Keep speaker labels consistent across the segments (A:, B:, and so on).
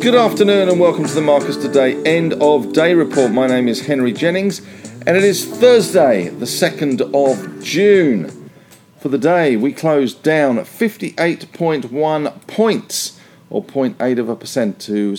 A: Good afternoon and welcome to the Marcus Today end of day report. My name is Henry Jennings and it is Thursday, the 2nd of June. For the day, we closed down 58.1 points or 0.8 of a percent to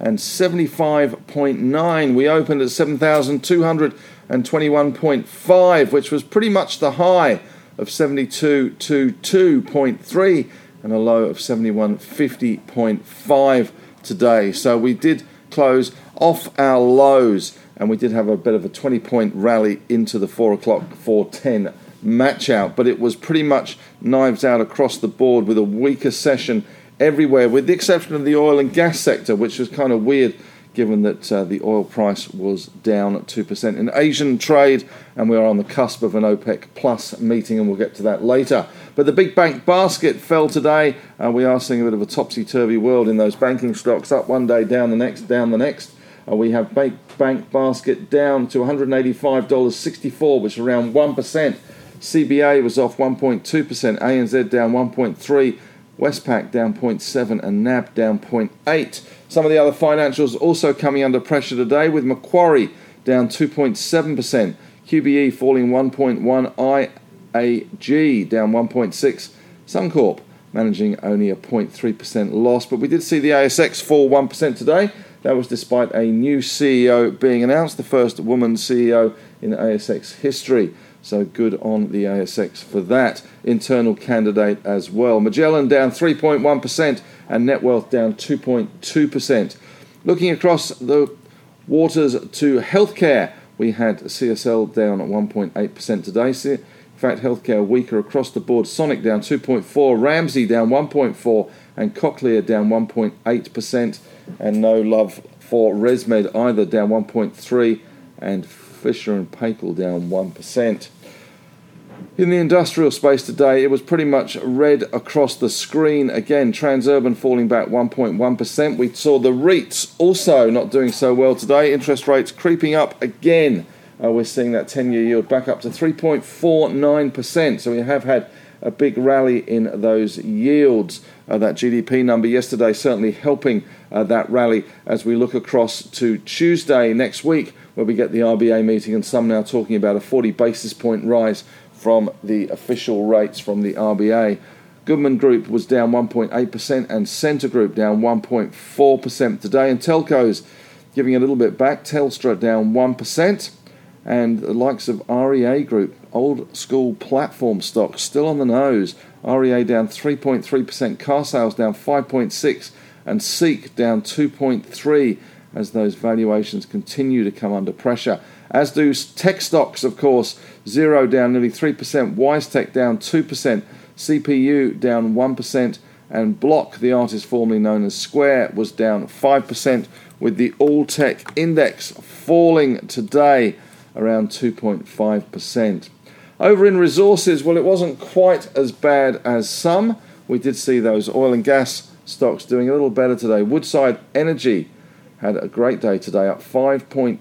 A: 7,175.9. We opened at 7,221.5, which was pretty much the high of 7222.3 and a low of 71.50.5 today. So we did close off our lows and we did have a bit of a 20 point rally into the 4 o'clock 410 match out, but it was pretty much knives out across the board with a weaker session everywhere, with the exception of the oil and gas sector, which was kind of weird given that uh, the oil price was down 2% in Asian trade, and we are on the cusp of an OPEC plus meeting, and we'll get to that later. But the big bank basket fell today. Uh, we are seeing a bit of a topsy turvy world in those banking stocks, up one day, down the next, down the next. Uh, we have bank, bank basket down to $185.64, which is around 1%. CBA was off 1.2%, ANZ down 1.3 Westpac down 0.7 and NAB down 0.8. Some of the other financials also coming under pressure today with Macquarie down 2.7%, QBE falling 1.1, IAG down 1.6, Suncorp managing only a 0.3% loss. But we did see the ASX fall 1% today. That was despite a new CEO being announced, the first woman CEO in ASX history. So good on the ASX for that internal candidate as well. Magellan down 3.1% and Netwealth down 2.2%. Looking across the waters to healthcare, we had CSL down 1.8% today. In fact, healthcare weaker across the board. Sonic down 2.4, Ramsay down 1.4, and Cochlear down 1.8%, and no love for ResMed either down 1.3 and Fisher and Paykel down 1%. In the industrial space today, it was pretty much red across the screen. Again, Transurban falling back 1.1%. We saw the REITs also not doing so well today. Interest rates creeping up again. Uh, we're seeing that 10 year yield back up to 3.49%. So we have had a big rally in those yields. Uh, that GDP number yesterday certainly helping uh, that rally as we look across to Tuesday next week where we get the RBA meeting, and some now talking about a 40 basis point rise from the official rates from the RBA. Goodman Group was down 1.8% and Scentre Group down 1.4% today. And telcos giving a little bit back. Telstra down 1%. And the likes of REA Group, old school platform stocks, still on the nose. REA down 3.3%, carsales down 5.6%, and Seek down 2.3% as those valuations continue to come under pressure. As do tech stocks, of course. Xero down nearly 3%, WiseTech down 2%, CPU down 1%, and Block, the artist formerly known as Square, was down 5%, with the All Tech Index falling today around 2.5%. Over in resources, well, it wasn't quite as bad as some. We did see those oil and gas stocks doing a little better today. Woodside Energy had a great day today, up 5.2%.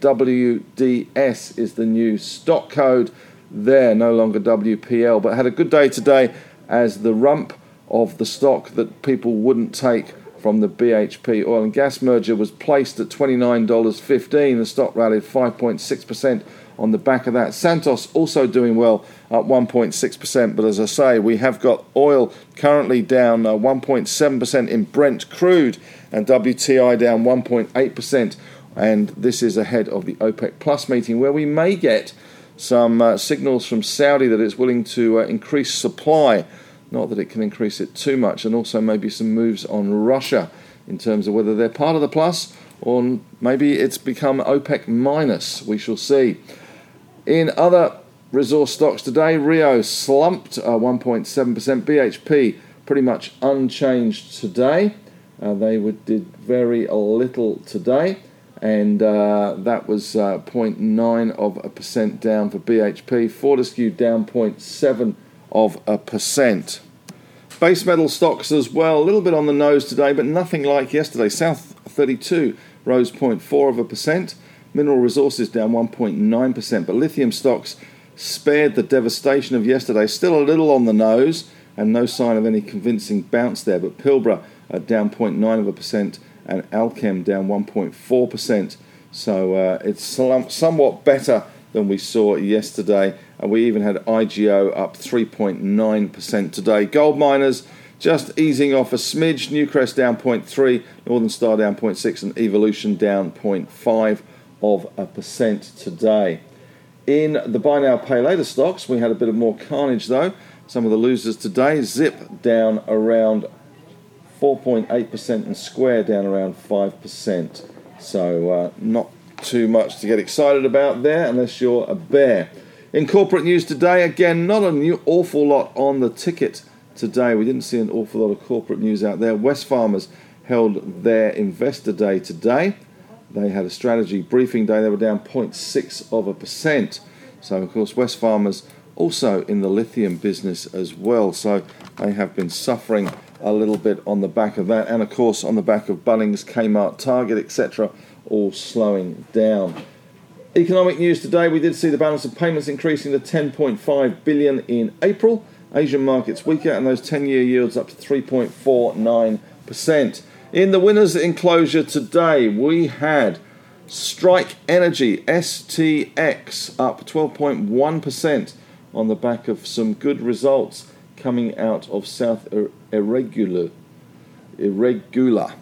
A: WDS is the new stock code there, no longer WPL, but had a good day today as the rump of the stock that people wouldn't take from the BHP oil and gas merger was placed at $29.15. The stock rallied 5.6% on the back of that. Santos also doing well at 1.6%, but as I say, we have got oil currently down uh, 1.7% in Brent crude and WTI down 1.8%. And this is ahead of the OPEC Plus meeting where we may get some uh, signals from Saudi that it's willing to uh, increase supply. Not that it can increase it too much, and also maybe some moves on Russia in terms of whether they're part of the plus or maybe it's become OPEC minus. We shall see. In other resource stocks today, Rio slumped uh, 1.7%. BHP pretty much unchanged today. Uh, they would, did very little today, and uh, that was uh, 0.9 of a percent down for BHP. Fortescue down 0.7 of a percent. Base metal stocks as well, a little bit on the nose today, but nothing like yesterday. South 32 rose 0.4 of a percent. Mineral resources down 1.9%, but lithium stocks spared the devastation of yesterday. Still a little on the nose, and no sign of any convincing bounce there. But Pilbara down 0.9 of a percent, and Allkem down 1.4 percent. So uh, it's somewhat better than we saw yesterday. And we even had IGO up 3.9% today. Gold miners just easing off a smidge. Newcrest down 0.3, Northern Star down 0.6, and Evolution down 0.5 of a percent today. In the buy now, pay later stocks, we had a bit of more carnage though. Some of the losers today Zip down around 4.8% and Square down around 5%. So, uh, not too much to get excited about there unless you're a bear. In corporate news today, again, not a new awful lot on the ticket today. We didn't see an awful lot of corporate news out there. Wesfarmers held their investor day today. They had a strategy briefing day. They were down 0.6 of a percent. So, of course, Wesfarmers also in the lithium business as well. So they have been suffering a little bit on the back of that, and of course on the back of Bunnings, Kmart, Target, etc., all slowing down. Economic news today: we did see the balance of payments increasing to 10.5 billion in April. Asian markets weaker, and those 10-year yields up to 3.49 percent. In the winners enclosure today, we had Strike Energy STX up 12.1% on the back of some good results coming out of South Erregulla. Erregulla.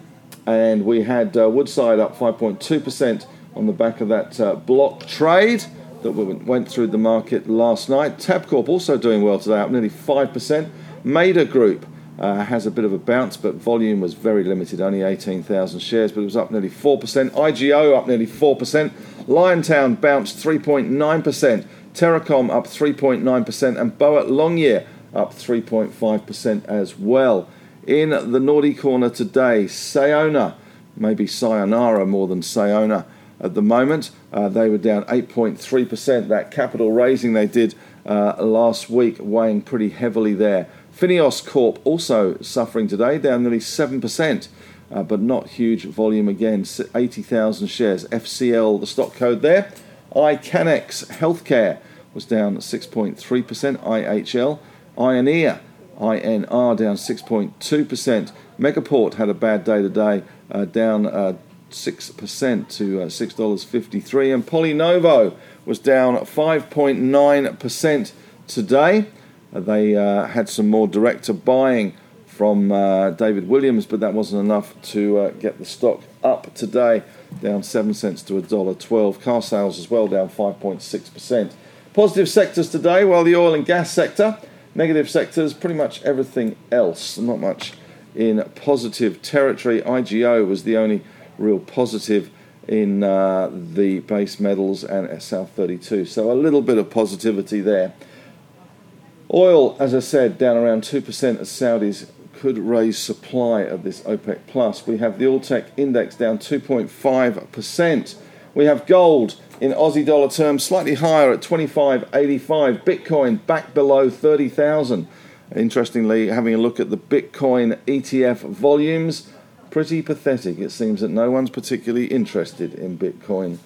A: And we had uh, Woodside up 5.2% on the back of that uh, block trade that we went through the market last night. Tabcorp also doing well today, up nearly 5%. Mader Group uh, has a bit of a bounce, but volume was very limited, only 18,000 shares, but it was up nearly 4%. IGO up nearly 4%. Liontown bounced 3.9%. Terracom up 3.9%. And Boart Longyear up 3.5% as well. In the naughty corner today, Sayona, maybe Sayonara more than Sayona at the moment. Uh, they were down 8.3%. That capital raising they did uh, last week weighing pretty heavily there. Fineos Corp also suffering today, down nearly 7%, uh, but not huge volume again, 80,000 shares. FCL, the stock code there. Incannex Healthcare was down 6.3%. IHL, Ioneer, INR down 6.2%. Megaport had a bad day today, uh, down uh, 6% to uh, $6.53. And Polynovo was down 5.9% today. Uh, they uh, had some more director buying from uh, David Williams, but that wasn't enough to get the stock up today, down 7 cents to $1.12. Carsales as well down 5.6%. Positive sectors today, well, the oil and gas sector. Negative sectors, pretty much everything else. Not much in positive territory. IGO was the only real positive in uh, the base metals and South 32. So a little bit of positivity there. Oil, as I said, down around 2% as Saudis could raise supply of this OPEC plus. We have the Alltech index down 2.5%. We have gold in Aussie dollar terms slightly higher at 25.85. Bitcoin back below 30,000. Interestingly, having a look at the Bitcoin ETF volumes, pretty pathetic. It seems that no one's particularly interested in Bitcoin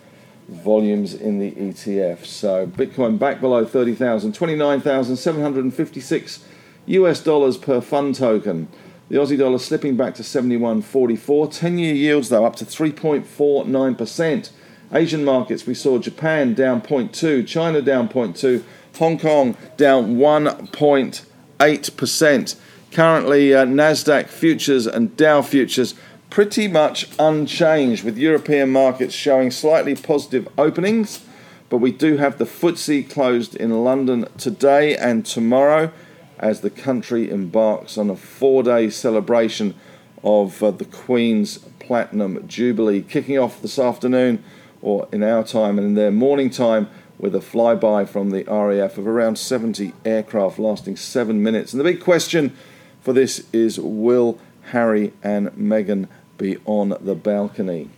A: volumes in the ETF. So Bitcoin back below 30,000, 29,756 US dollars per fund token. The Aussie dollar slipping back to 71.44. 10 year yields, though, up to 3.49%. Asian markets, we saw Japan down 0.2, China down 0.2, Hong Kong down 1.8%. Currently, uh, Nasdaq futures and Dow futures pretty much unchanged, with European markets showing slightly positive openings. But we do have the FTSE closed in London today and tomorrow as the country embarks on a four day celebration of uh, the Queen's Platinum Jubilee, kicking off this afternoon, or in our time and in their morning time, with a flyby from the RAF of around 70 aircraft lasting seven minutes. And the big question for this is will Harry and Meghan be on the balcony.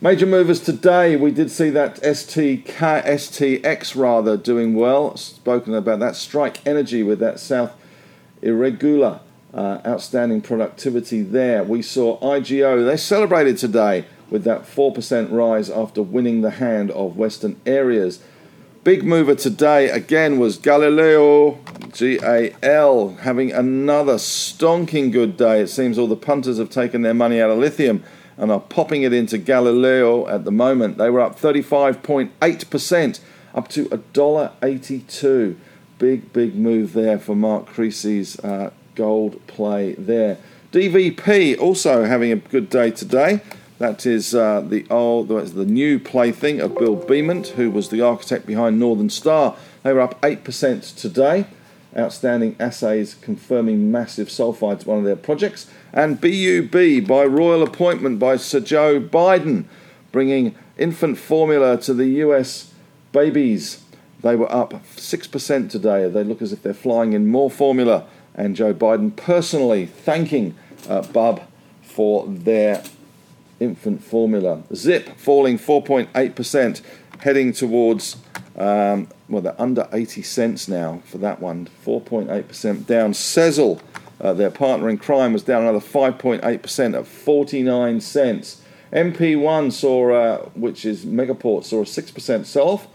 A: Major movers today, we did see that STK, STX rather doing well. Spoken about that. Strike Energy with that South Erregulla uh, outstanding productivity there. We saw IGO, they celebrated today with that 4% rise after winning the hand of Western Areas. Big mover today again was Galileo GAL having another stonking good day. It seems all the punters have taken their money out of lithium and are popping it into Galileo at the moment. They were up 35.8%, up to $1.82. Big, big move there for Mark Creasy's uh, gold play there. DVP also having a good day today. That is uh, the old, the new plaything of Bill Beament, who was the architect behind Northern Star. They were up 8% today. Outstanding assays confirming massive sulfides, one of their projects. And BUB by royal appointment by Sir Joe Biden, bringing infant formula to the US babies. They were up 6% today. They look as if they're flying in more formula. And Joe Biden personally thanking uh, Bub for their infant formula. Zip falling 4.8%, heading towards, um, well, they're under 80 cents now for that one, 4.8% down. Sezzle, uh, their partner in crime, was down another 5.8% at 49 cents. MP1 saw, uh, which is Megaport, saw a 6% sell off.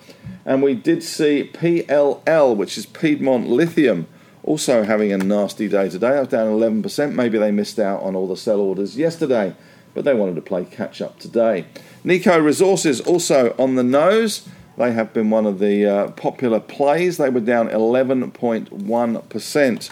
A: And we did see PLL, which is Piedmont Lithium, also having a nasty day today. I was down 11%. Maybe they missed out on all the sell orders yesterday but they wanted to play catch up today. Nico Resources also on the nose. They have been one of the uh, popular plays. They were down 11.1%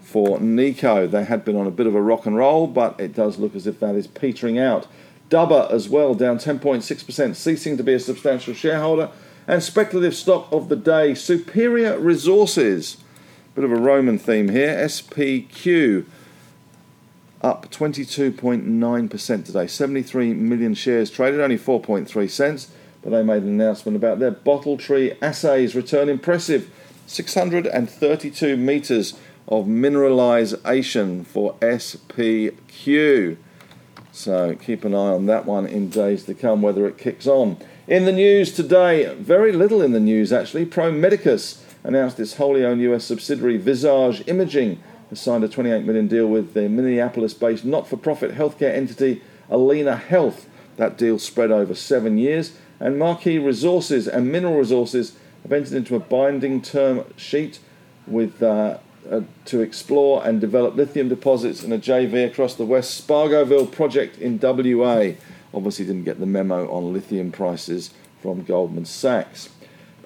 A: for Nico. They had been on a bit of a rock and roll, but it does look as if that is petering out. Dubber as well, down 10.6%, ceasing to be a substantial shareholder. And speculative stock of the day, Superior Resources. Bit of a Roman theme here. SPQ up 22.9% today. 73 million shares traded, only 4.3 cents. But they made an announcement about their bottle tree assays return impressive 632 meters of mineralization for SPQ. So keep an eye on that one in days to come, whether it kicks on. In the news today, very little in the news actually. Pro Medicus announced its wholly owned US subsidiary Visage Imaging has signed a 28 million deal with the Minneapolis-based not-for-profit healthcare entity Allina Health. That deal spread over seven years, and Marquee Resources and Mineral Resources have entered into a binding term sheet with uh, uh, to explore and develop lithium deposits in a JV across the West Spargoville project in WA. Obviously, didn't get the memo on lithium prices from Goldman Sachs.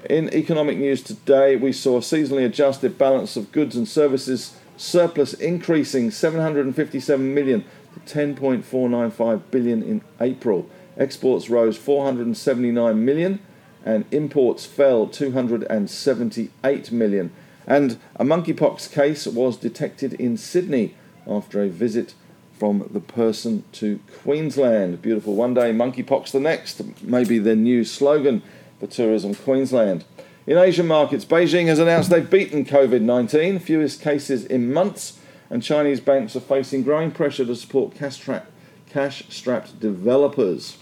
A: In economic news today, we saw a seasonally adjusted balance of goods and services surplus increasing 757 million to 10.495 billion in April. Exports rose 479 million and imports fell 278 million. And a monkeypox case was detected in Sydney after a visit from the person to Queensland. Beautiful one day, monkeypox the next. Maybe the new slogan for Tourism Queensland. In Asian markets, Beijing has announced they've beaten COVID 19, fewest cases in months, and Chinese banks are facing growing pressure to support cash strapped developers.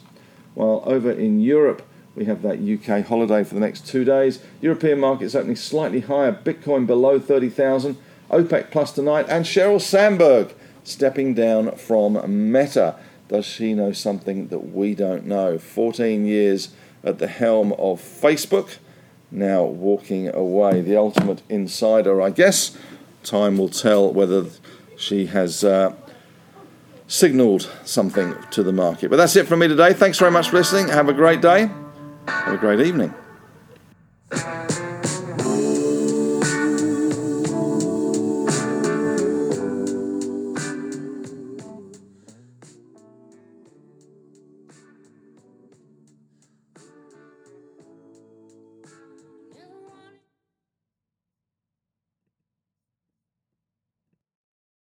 A: While over in Europe, we have that UK holiday for the next two days. European markets opening slightly higher, Bitcoin below 30,000, OPEC plus tonight, and Sheryl Sandberg stepping down from Meta. Does she know something that we don't know? 14 years at the helm of Facebook now walking away. The ultimate insider, I guess. Time will tell whether she has uh, signalled something to the market. But that's it from me today. Thanks very much for listening. Have a great day. Have a great evening.